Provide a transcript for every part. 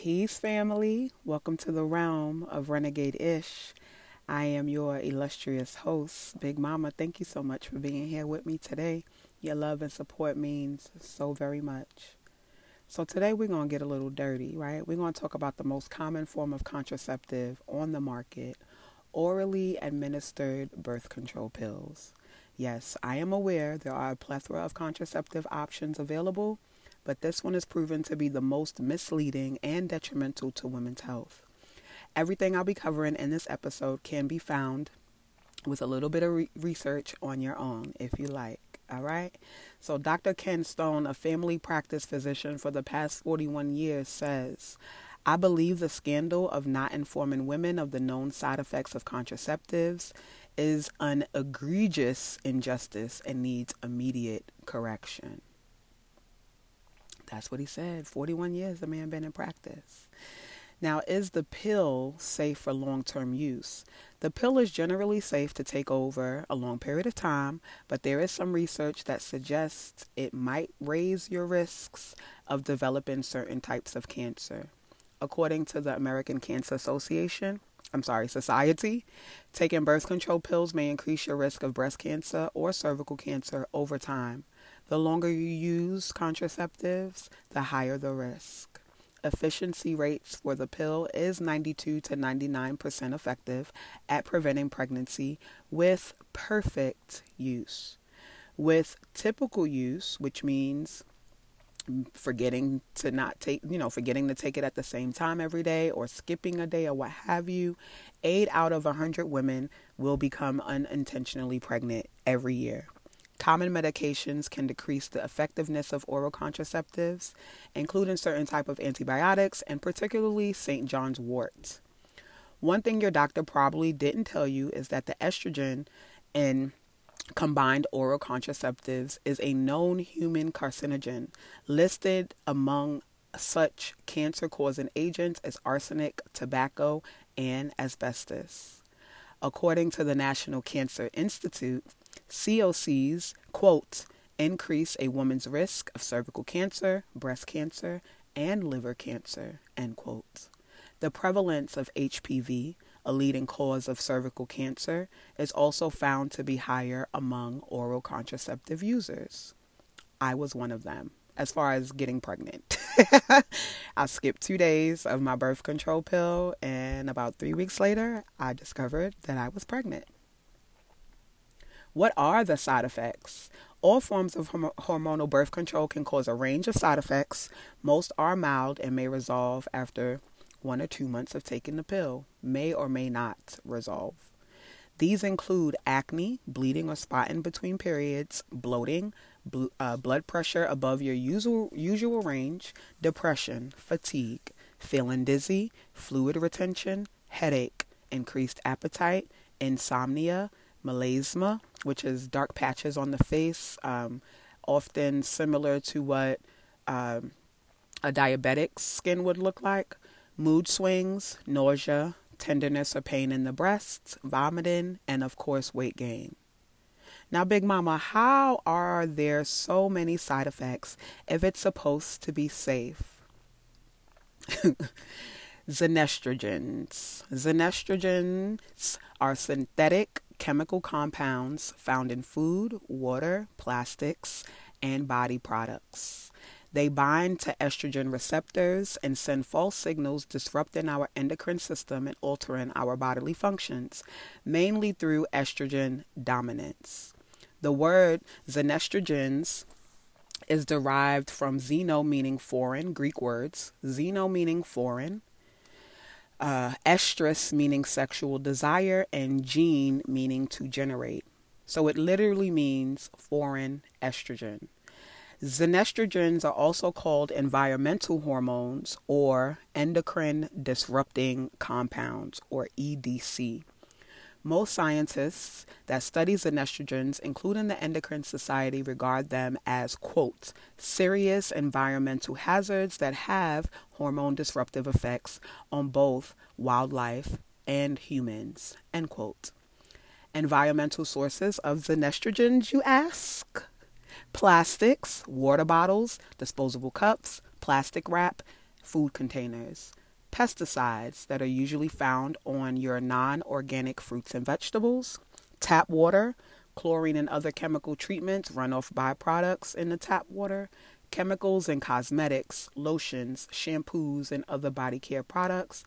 Peace, family. Welcome to the realm of Renegade Ish. I am your illustrious host, Big Mama. Thank you so much for being here with me today. Your love and support means so very much. So, today we're going to get a little dirty, right? We're going to talk about the most common form of contraceptive on the market orally administered birth control pills. Yes, I am aware there are a plethora of contraceptive options available but this one is proven to be the most misleading and detrimental to women's health. Everything I'll be covering in this episode can be found with a little bit of re- research on your own if you like. All right. So, Dr. Ken Stone, a family practice physician for the past 41 years, says, I believe the scandal of not informing women of the known side effects of contraceptives is an egregious injustice and needs immediate correction. That's what he said. 41 years the man been in practice. Now, is the pill safe for long term use? The pill is generally safe to take over a long period of time, but there is some research that suggests it might raise your risks of developing certain types of cancer. According to the American Cancer Association, I'm sorry, Society, taking birth control pills may increase your risk of breast cancer or cervical cancer over time. The longer you use contraceptives, the higher the risk. Efficiency rates for the pill is 92 to 99% effective at preventing pregnancy with perfect use. With typical use, which means forgetting to not take, you know, forgetting to take it at the same time every day or skipping a day or what have you, 8 out of 100 women will become unintentionally pregnant every year. Common medications can decrease the effectiveness of oral contraceptives, including certain type of antibiotics and particularly St. John's wort. One thing your doctor probably didn't tell you is that the estrogen in combined oral contraceptives is a known human carcinogen listed among such cancer causing agents as arsenic, tobacco, and asbestos. According to the National Cancer Institute, COCs, quote, increase a woman's risk of cervical cancer, breast cancer, and liver cancer, end quote. The prevalence of HPV, a leading cause of cervical cancer, is also found to be higher among oral contraceptive users. I was one of them as far as getting pregnant. I skipped two days of my birth control pill, and about three weeks later, I discovered that I was pregnant. What are the side effects? All forms of hormonal birth control can cause a range of side effects. Most are mild and may resolve after one or two months of taking the pill, may or may not resolve. These include acne, bleeding or spotting between periods, bloating, bl- uh, blood pressure above your usual, usual range, depression, fatigue, feeling dizzy, fluid retention, headache, increased appetite, insomnia, melasma, which is dark patches on the face, um, often similar to what um, a diabetic's skin would look like, mood swings, nausea, tenderness or pain in the breasts, vomiting, and of course, weight gain. Now, Big Mama, how are there so many side effects if it's supposed to be safe? Xenoestrogens. Xenoestrogens are synthetic chemical compounds found in food, water, plastics, and body products. They bind to estrogen receptors and send false signals disrupting our endocrine system and altering our bodily functions, mainly through estrogen dominance. The word xenoestrogens is derived from xeno meaning foreign, Greek words, xeno meaning foreign, uh, estrus meaning sexual desire, and gene meaning to generate. So it literally means foreign estrogen. Xenoestrogens are also called environmental hormones or endocrine disrupting compounds or EDC. Most scientists that study xenoestrogens, including the Endocrine Society, regard them as, quote, serious environmental hazards that have hormone disruptive effects on both wildlife and humans, end quote. Environmental sources of xenoestrogens, you ask? Plastics, water bottles, disposable cups, plastic wrap, food containers, pesticides that are usually found on your non organic fruits and vegetables, tap water, chlorine and other chemical treatments, runoff byproducts in the tap water, chemicals and cosmetics, lotions, shampoos, and other body care products,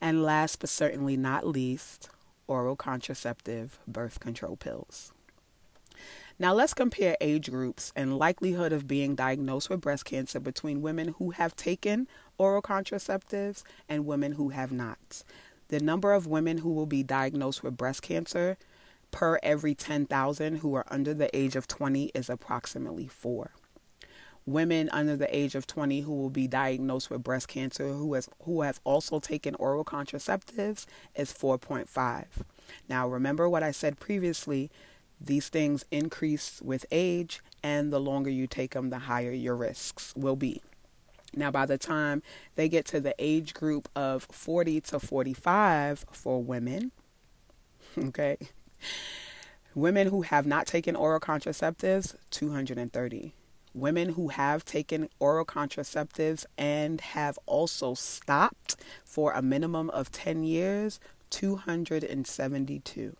and last but certainly not least, oral contraceptive birth control pills. Now, let's compare age groups and likelihood of being diagnosed with breast cancer between women who have taken oral contraceptives and women who have not. The number of women who will be diagnosed with breast cancer per every 10,000 who are under the age of 20 is approximately 4. Women under the age of 20 who will be diagnosed with breast cancer who has who have also taken oral contraceptives is 4.5. Now remember what I said previously, these things increase with age and the longer you take them the higher your risks will be. Now, by the time they get to the age group of 40 to 45 for women, okay, women who have not taken oral contraceptives, 230. Women who have taken oral contraceptives and have also stopped for a minimum of 10 years, 272.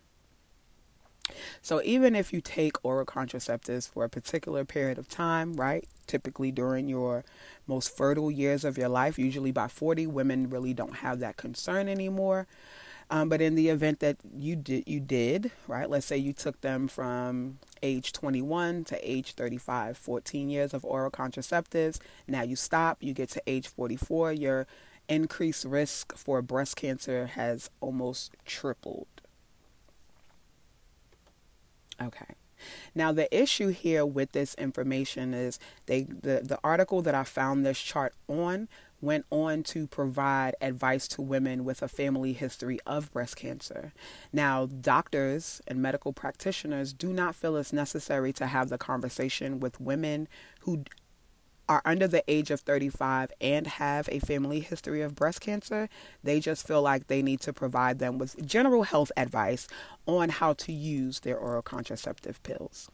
So even if you take oral contraceptives for a particular period of time, right? Typically during your most fertile years of your life, usually by 40, women really don't have that concern anymore. Um, but in the event that you did, you did, right? Let's say you took them from age 21 to age 35, 14 years of oral contraceptives. Now you stop, you get to age 44, your increased risk for breast cancer has almost tripled. Okay. Now the issue here with this information is they the, the article that I found this chart on went on to provide advice to women with a family history of breast cancer. Now, doctors and medical practitioners do not feel it's necessary to have the conversation with women who are under the age of 35 and have a family history of breast cancer, they just feel like they need to provide them with general health advice on how to use their oral contraceptive pills.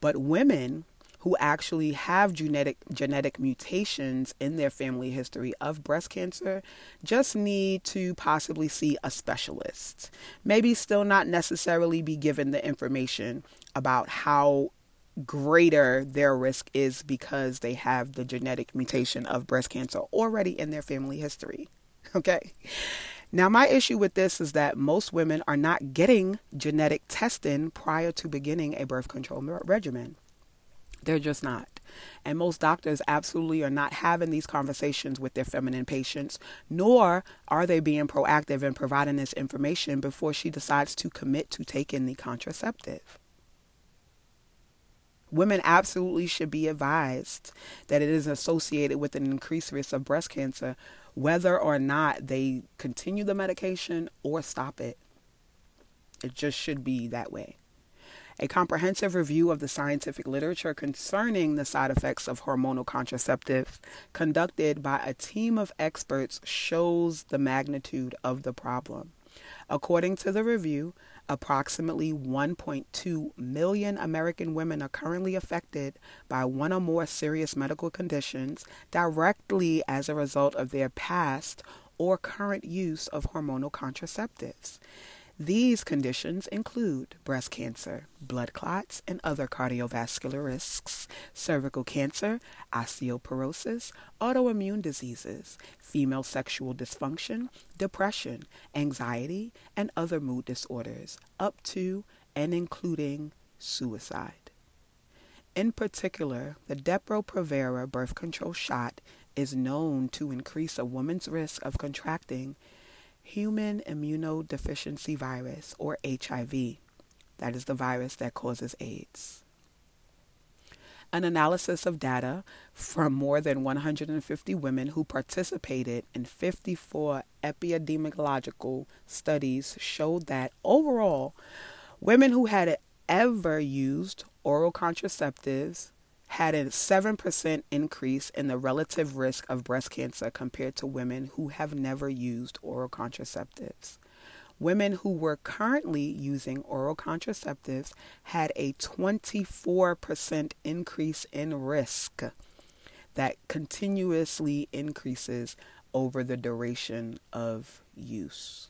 But women who actually have genetic genetic mutations in their family history of breast cancer just need to possibly see a specialist. Maybe still not necessarily be given the information about how greater their risk is because they have the genetic mutation of breast cancer already in their family history. Okay. Now, my issue with this is that most women are not getting genetic testing prior to beginning a birth control regimen. They're just not. And most doctors absolutely are not having these conversations with their feminine patients, nor are they being proactive in providing this information before she decides to commit to taking the contraceptive. Women absolutely should be advised that it is associated with an increased risk of breast cancer, whether or not they continue the medication or stop it. It just should be that way. A comprehensive review of the scientific literature concerning the side effects of hormonal contraceptives conducted by a team of experts shows the magnitude of the problem. According to the review, Approximately 1.2 million American women are currently affected by one or more serious medical conditions directly as a result of their past or current use of hormonal contraceptives. These conditions include breast cancer, blood clots, and other cardiovascular risks, cervical cancer, osteoporosis, autoimmune diseases, female sexual dysfunction, depression, anxiety, and other mood disorders, up to and including suicide. In particular, the Depo-Provera birth control shot is known to increase a woman's risk of contracting human immunodeficiency virus, or HIV. That is the virus that causes AIDS. An analysis of data from more than 150 women who participated in 54 epidemiological studies showed that overall, women who had ever used oral contraceptives had a 7% increase in the relative risk of breast cancer compared to women who have never used oral contraceptives. Women who were currently using oral contraceptives had a 24% increase in risk. that continuously increases over the duration of use.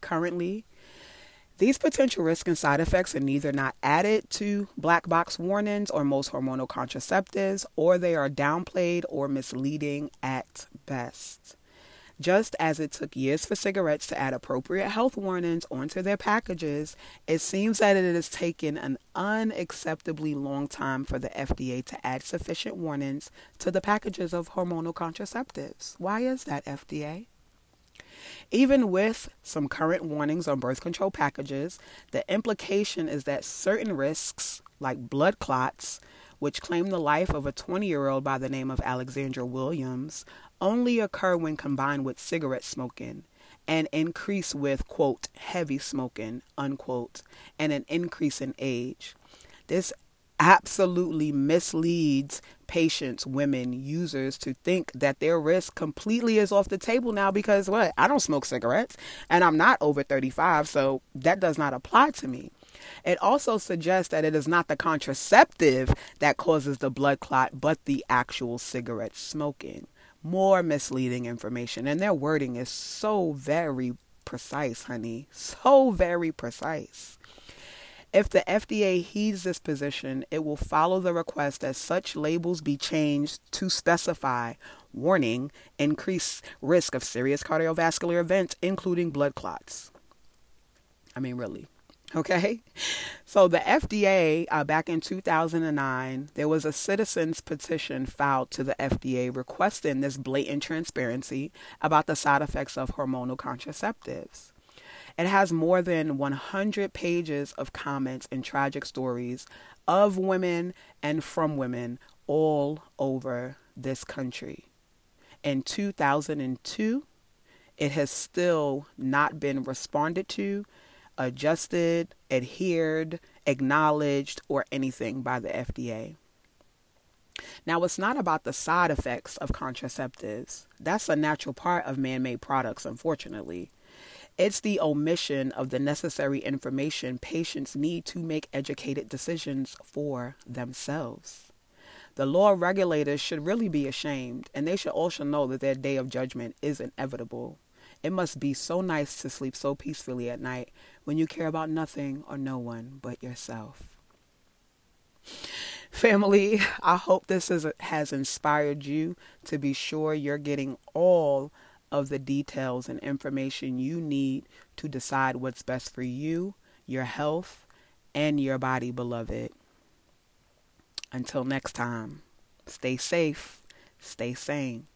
Currently, these potential risks and side effects are neither not added to black box warnings or most hormonal contraceptives, or they are downplayed or misleading at best. Just as it took years for cigarettes to add appropriate health warnings onto their packages, it seems that it has taken an unacceptably long time for the FDA to add sufficient warnings to the packages of hormonal contraceptives. Why is that, FDA? Even with some current warnings on birth control packages, the implication is that certain risks, like blood clots, which claimed the life of a 20 year old by the name of Alexandra Williams, only occur when combined with cigarette smoking and increase with, quote, heavy smoking, unquote, and an increase in age. This absolutely misleads patients, women, users to think that their risk completely is off the table now because what? I don't smoke cigarettes and I'm not over 35, so that does not apply to me. It also suggests that it is not the contraceptive that causes the blood clot, but the actual cigarette smoking more misleading information. And their wording is so very precise, honey. So very precise. If the FDA heeds this position, it will follow the request that such labels be changed to specify warning, increased risk of serious cardiovascular events, including blood clots. I mean, really. Okay. So the FDA, uh, back in 2009, there was a citizens petition filed to the FDA requesting this blatant transparency about the side effects of hormonal contraceptives. It has more than 100 pages of comments and tragic stories of women and from women all over this country. In 2002, it has still not been responded to adjusted, adhered, acknowledged, or anything by the FDA. Now, it's not about the side effects of contraceptives. That's a natural part of man made products, unfortunately. It's the omission of the necessary information patients need to make educated decisions for themselves. The law regulators should really be ashamed, and they should also know that their day of judgment is inevitable. It must be so nice to sleep so peacefully at night when you care about nothing or no one but yourself. Family, I hope this is, has inspired you to be sure you're getting all of the details and information you need to decide what's best for you, your health, and your body, beloved. Until next time, stay safe, stay sane.